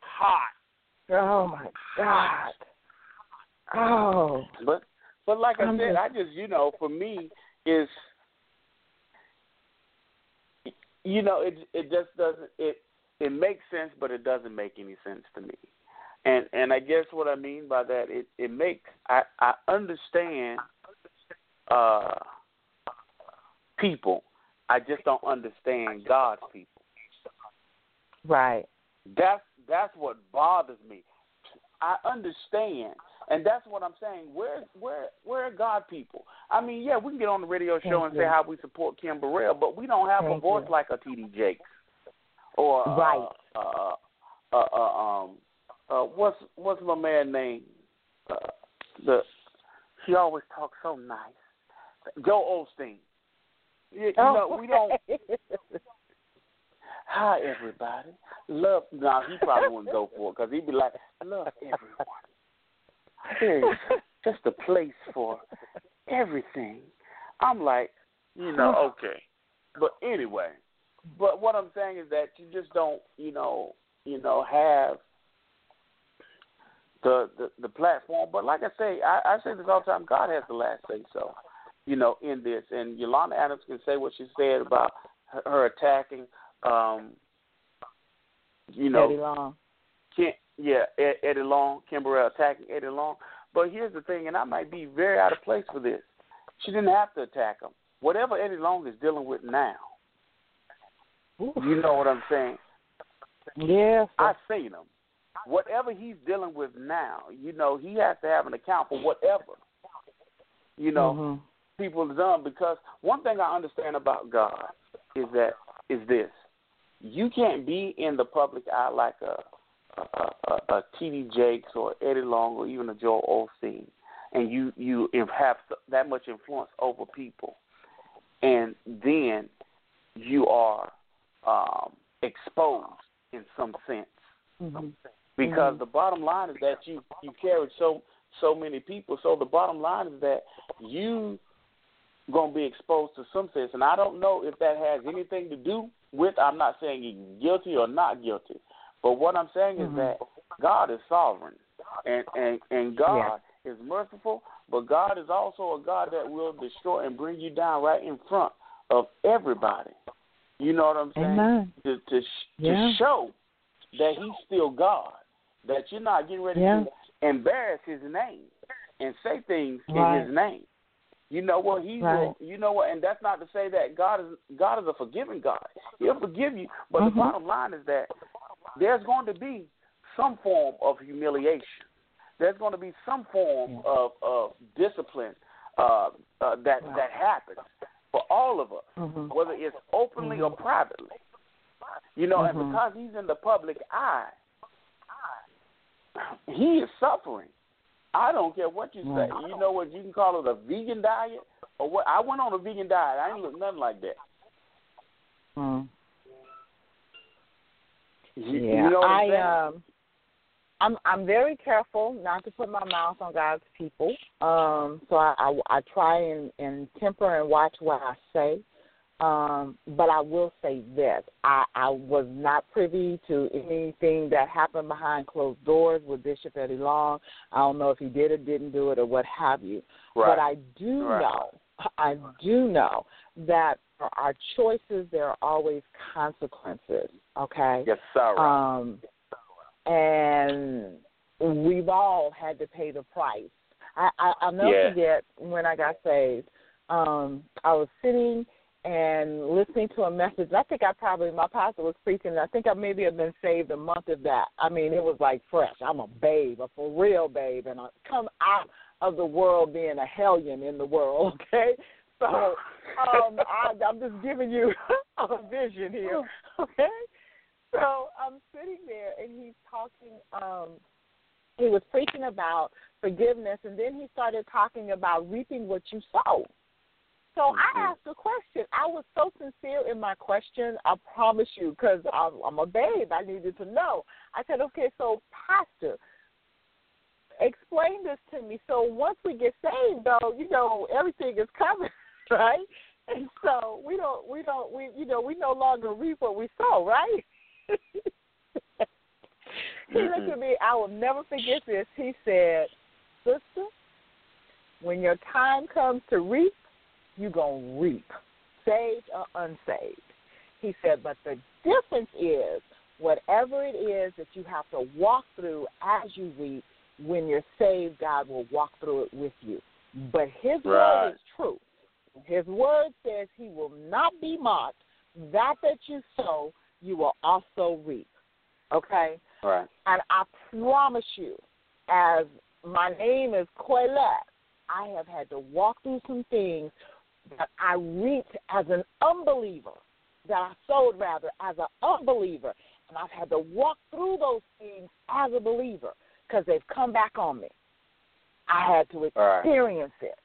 hot. Oh, my God. Oh. But but like I said, I just you know for me is you know it it just doesn't it it makes sense but it doesn't make any sense to me. And and I guess what I mean by that it it makes I I understand uh people. I just don't understand God's people. Right. That's that's what bothers me. I understand, and that's what I'm saying. Where where where are God people? I mean, yeah, we can get on the radio show Thank and you. say how we support Kim Burrell, but we don't have a voice you. like a TD Jakes or uh, Right. Uh, uh, uh, um, uh, what's what's my man name? Uh, the he always talks so nice. Joel Osteen. You, you know, we don't. Hi, everybody. Love. No, he probably wouldn't go for it because he'd be like, love everyone. There's just a place for everything. I'm like, you know, okay. But anyway, but what I'm saying is that you just don't, you know, you know, have the the, the platform. But like I say, I, I say this all the time. God has the last say so, you know, in this. And Yolanda Adams can say what she said about her, her attacking, um, you know, Eddie Long. Ken, yeah, Eddie Long, Kim Burrell attacking Eddie Long. But here's the thing, and I might be very out of place for this. She didn't have to attack him. Whatever Eddie Long is dealing with now, you know what I'm saying? Yes. I've seen him. Whatever he's dealing with now, you know, he has to have an account for whatever, you know, Mhm. people have done. Because one thing I understand about God is that is this: you can't be in the public eye like a a, a, a T.D. Jakes or Eddie Long or even a Joel Osteen, and you you have that much influence over people, and then you are um, exposed in some sense Mm-hmm. because the bottom line is that you you carried so so many people. So the bottom line is that you gonna be exposed to some sense, and I don't know if that has anything to do with. I'm not saying guilty or not guilty, but what I'm saying is that God is sovereign, and and and God is merciful, but God is also a God that will destroy and bring you down right in front of everybody. You know what I'm saying? Amen. To to sh- Yeah. to show that He's still God, that you're not getting ready Yeah. to embarrass His name and say things Right. in His name. You know what He Right. will. You know what, and that's not to say that God is God is a forgiving God. He'll forgive you, but Mhm. the bottom line is that there's going to be some form of humiliation. There's going to be some form of, of discipline uh, uh, that that happens for all of us, Mhm. whether it's openly or privately. You know, and Mhm. because he's in the public eye, he is suffering. I don't care what you say. You know what? You can call it a vegan diet or what? I went on a vegan diet. I ain't look nothing like that. Mm. You, Yeah, you know I'm um, I'm I'm very careful not to put my mouth on God's people. Um, so I I, I try and, and temper and watch what I say. Um, but I will say this: I I was not privy to anything that happened behind closed doors with Bishop Eddie Long. I don't know if he did or didn't do it or what have you. right. But I do Right. know, I do know that for our choices there are always consequences. Okay. yes, sir. Um, and we've all had to pay the price. I, I, I'll never Yeah. forget when I got saved. Um, I was sitting and listening to a message. I think I probably my pastor was preaching. I think I maybe have been saved a month of that. I mean, it was like fresh. I'm a babe, a for real babe, and I come out of the world being a hellion in the world. Okay, so um, I, I'm just giving you a vision here. Okay, so I'm sitting there and he's talking. Um, he was preaching about forgiveness, and then he started talking about reaping what you sow. So I asked a question. I was so sincere in my question. I promise you, because I'm, I'm a babe. I needed to know. I said, okay, so pastor, explain this to me. So once we get saved, though, you know, everything is covered, right? And so we don't, we don't, we, you know, we no longer reap what we sow, right? He looked at me. I will never forget this. He said, "Sister, when your time comes to reap, you gonna reap, saved or unsaved." He said, "But the difference is, whatever it is that you have to walk through as you reap, when you're saved, God will walk through it with you. But His Right. word is true. His word says He will not be mocked. That that you sow, you will also reap. Okay." right. And I promise you, as my name is Coilette, I have had to walk through some things that I reaped as an unbeliever, that I sowed rather as an unbeliever. And I've had to walk through those things as a believer because they've come back on me. I had to Right. experience it.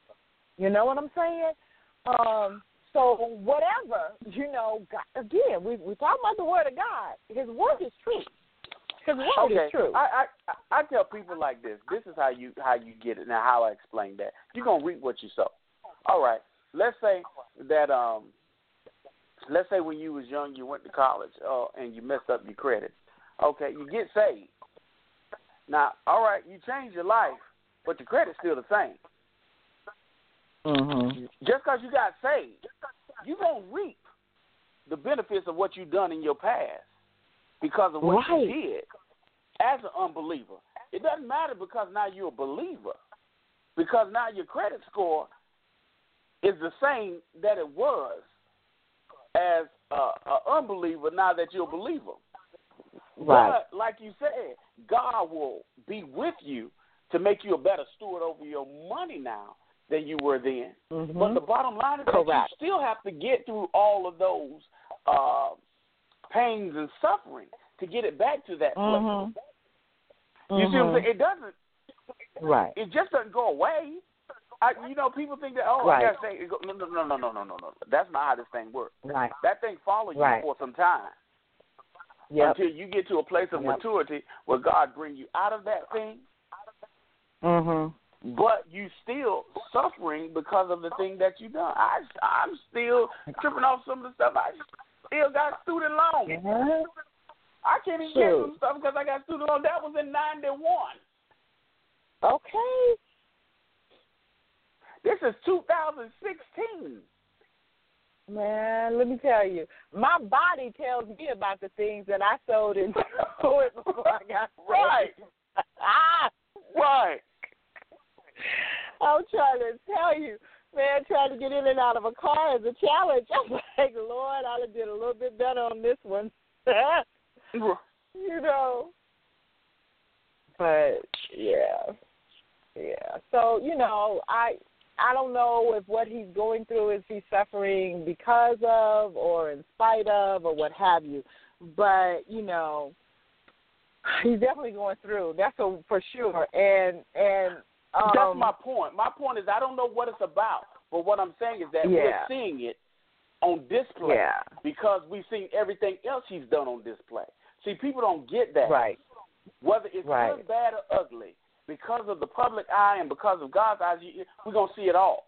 You know what I'm saying? Um, so whatever, you know, God, again, we we talk about the word of God. His word is true. His word Okay, is true. I, I I tell people like this. This is how you how you get it. Now, how I explain that. You're gonna reap what you sow. All right. Let's say that um, let's say when you was young, you went to college, uh, and you messed up your credit. Okay, you get saved. Now, all right, you change your life, but your credit's still the same. Mm-hmm. Just because you got saved, you gonna reap the benefits of what you've done in your past because of what Right. you did as an unbeliever. It doesn't matter because now you're a believer, because now your credit score is the same that it was as a, a unbeliever. Now that you're a believer, Right. but like you said, God will be with you to make you a better steward over your money now than you were then. Mm-hmm. But the bottom line is Correct. that you still have to get through all of those uh, pains and suffering to get it back to that mm-hmm. place. You mm-hmm. see what I'm mm-hmm. saying? It doesn't. Right. It just doesn't go away. I, you know, people think that oh, right. I thing. No, no, no, no, no, no, no, no. That's not how this thing works. Right. That thing follows you right. for some time. Yep. Until you get to a place of yep. maturity where God bring you out of that thing. Mhm but you still suffering because of the thing that you done. I I'm still tripping off some of the stuff. I still got student loans. Yeah. I can't even get some stuff because I got student loans. That was in '91. Okay. This is 2016. Man, let me tell you, my body tells me about the things that I sold into it before I got Right. ah, Right. I'm trying to tell you, man, trying to get in and out of a car is a challenge. I'm like, Lord, I did a little bit better on this one. you know. But yeah, yeah. So you know, I I don't know if what he's going through is he's suffering because of or in spite of or what have you. But you know, he's definitely going through. That's a, for sure. And and um, That's my point. My point is I don't know what it's about, but what I'm saying is that we're seeing it on display Yeah. because we've seen everything else he's done on display. See, people don't get that. right. Whether it's Right. good, bad, or ugly, because of the public eye and because of God's eyes, you, we're gonna see it all.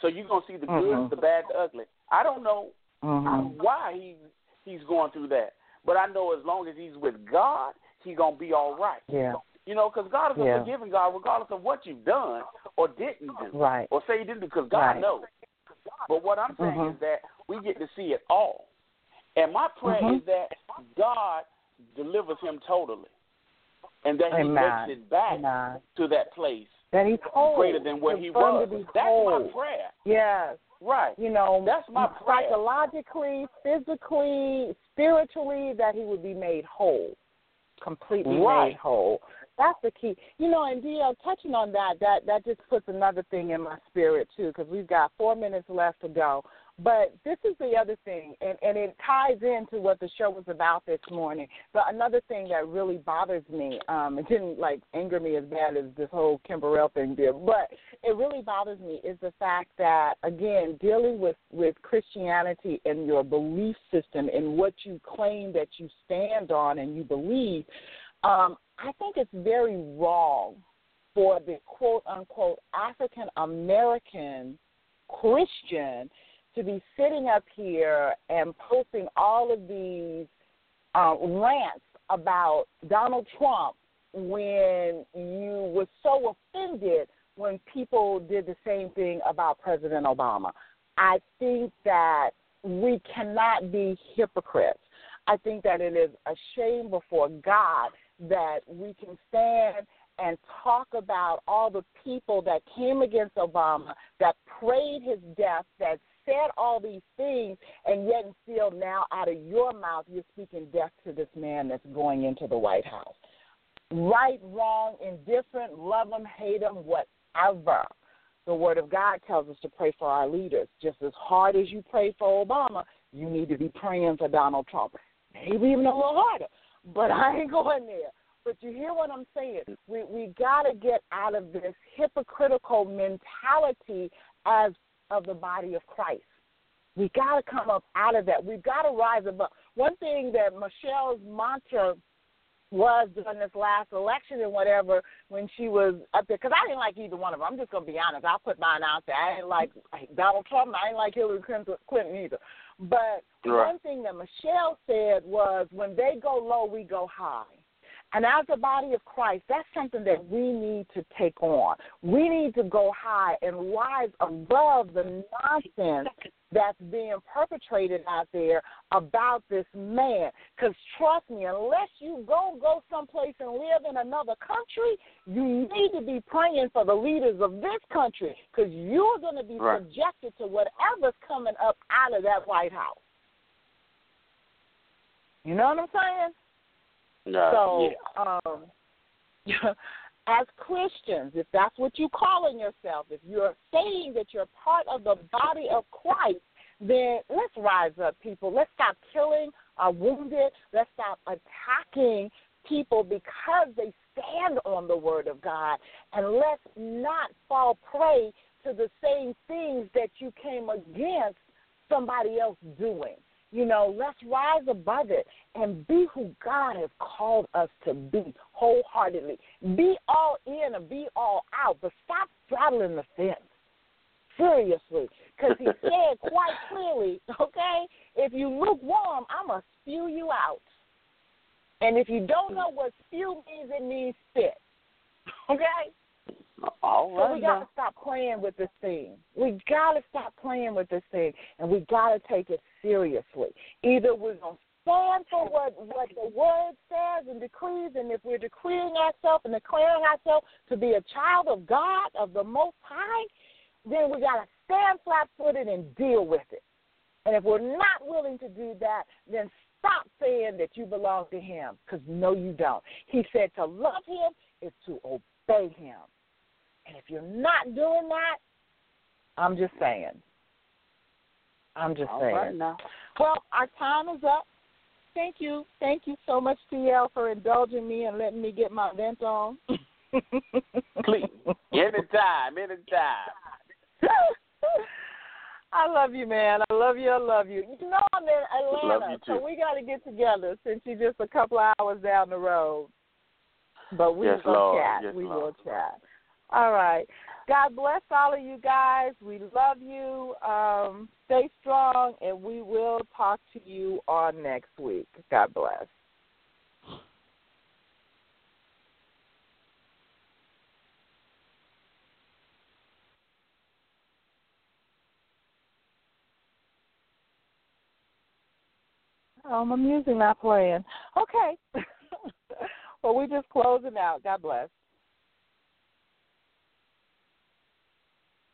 So you're gonna see the good, Mhm. the bad, the ugly. I don't know Mhm. why he's he's going through that, but I know as long as he's with God, he's gonna be all right. Yeah. You know, because God is a Yeah. forgiving God, regardless of what you've done or didn't do, Right. or say you didn't do, because God Right. knows. But what I'm saying Mhm. is that we get to see it all, and my prayer Mhm. is that God delivers him totally, and that He Amen. makes it back Amen. to that place That he's whole. greater than where he was. That's whole. my prayer, Yes. right? You know, That's my prayer. psychologically, physically, spiritually, that he would be made whole, completely Right. made whole. That's the key. You know, and DL, touching on that, that that just puts another thing in my spirit too, because we've got four minutes left to go. But this is the other thing, and and it ties into what the show was about this morning. But another thing that really bothers me, um, it didn't like anger me as bad as this whole Kim Burrell thing did, but it really bothers me is the fact that again, dealing with with Christianity and your belief system and what you claim that you stand on and you believe, um, I think it's very wrong for the quote unquote African American Christian to be sitting up here and posting all of these uh, rants about Donald Trump when you were so offended when people did the same thing about President Obama. I think that we cannot be hypocrites. I think that it is a shame before God that we can stand and talk about all the people that came against Obama, that prayed his death, that said all these things, and yet and still now out of your mouth you're speaking death to this man that's going into the White House. Right, wrong, indifferent, love him, hate him, whatever. The Word of God tells us to pray for our leaders. Just as hard as you pray for Obama, you need to be praying for Donald Trump. Maybe even a little harder, but I ain't going there. But you hear what I'm saying? We we got to get out of this hypocritical mentality as of the body of Christ. We got to come up out of that. We've got to rise above. One thing that Michelle's mantra was during this last election and whatever when she was up there, because I didn't like either one of them. I'm just to be honest. I'll put mine out there. I didn't like Donald Trump. I didn't like Hillary Clinton either. But Right. one thing that Michelle said was, when they go low, we go high. And as a body of Christ, that's something that we need to take on. We need to go high and rise above the nonsense that's being perpetrated out there about this man. Because trust me, unless you go go someplace and live in another country, you need to be praying for the leaders of this country because you're going to be Right. subjected to whatever's coming up out of that White House. You know what I'm saying? No, So, yeah. um, as Christians, if that's what you're calling yourself, if you're saying that you're part of the body of Christ, then let's rise up, people. Let's stop killing our wounded. Let's stop attacking people because they stand on the word of God. And let's not fall prey to the same things that you came against somebody else doing. You know, let's rise above it and be who God has called us to be wholeheartedly. Be all in or be all out, but stop straddling the fence. Seriously, because he said quite clearly, okay, if you lukewarm, I'm going to spew you out. And if you don't know what spew means, it means spit. Okay? All So we got to stop playing with this thing. We got to stop playing with this thing, and we got to take it seriously. Either we're going to stand for what, what the word says and decrees, and if we're decreeing ourselves and declaring ourselves to be a child of God, of the Most High, then we got to stand flat footed and deal with it. And if we're not willing to do that, then stop saying that you belong to Him, because no, you don't. He said to love Him is to obey Him. And if you're not doing that, I'm just saying. I'm just All saying. right. Well, our time is up. Thank you. Thank you so much, TL, for indulging me and letting me get my vent on. Please. Anytime, anytime. I love you, man. I love you. I love you. You know I'm in Atlanta, Love you so we got to get together since you're just a couple of hours down the road. But we Yes, will Lord. chat. Yes, we Lord. will chat. All right. God bless all of you guys. We love you. Um, stay strong, and we will talk to you on next week. God bless. Oh, my music not playing. Okay. well, we just closing out. God bless.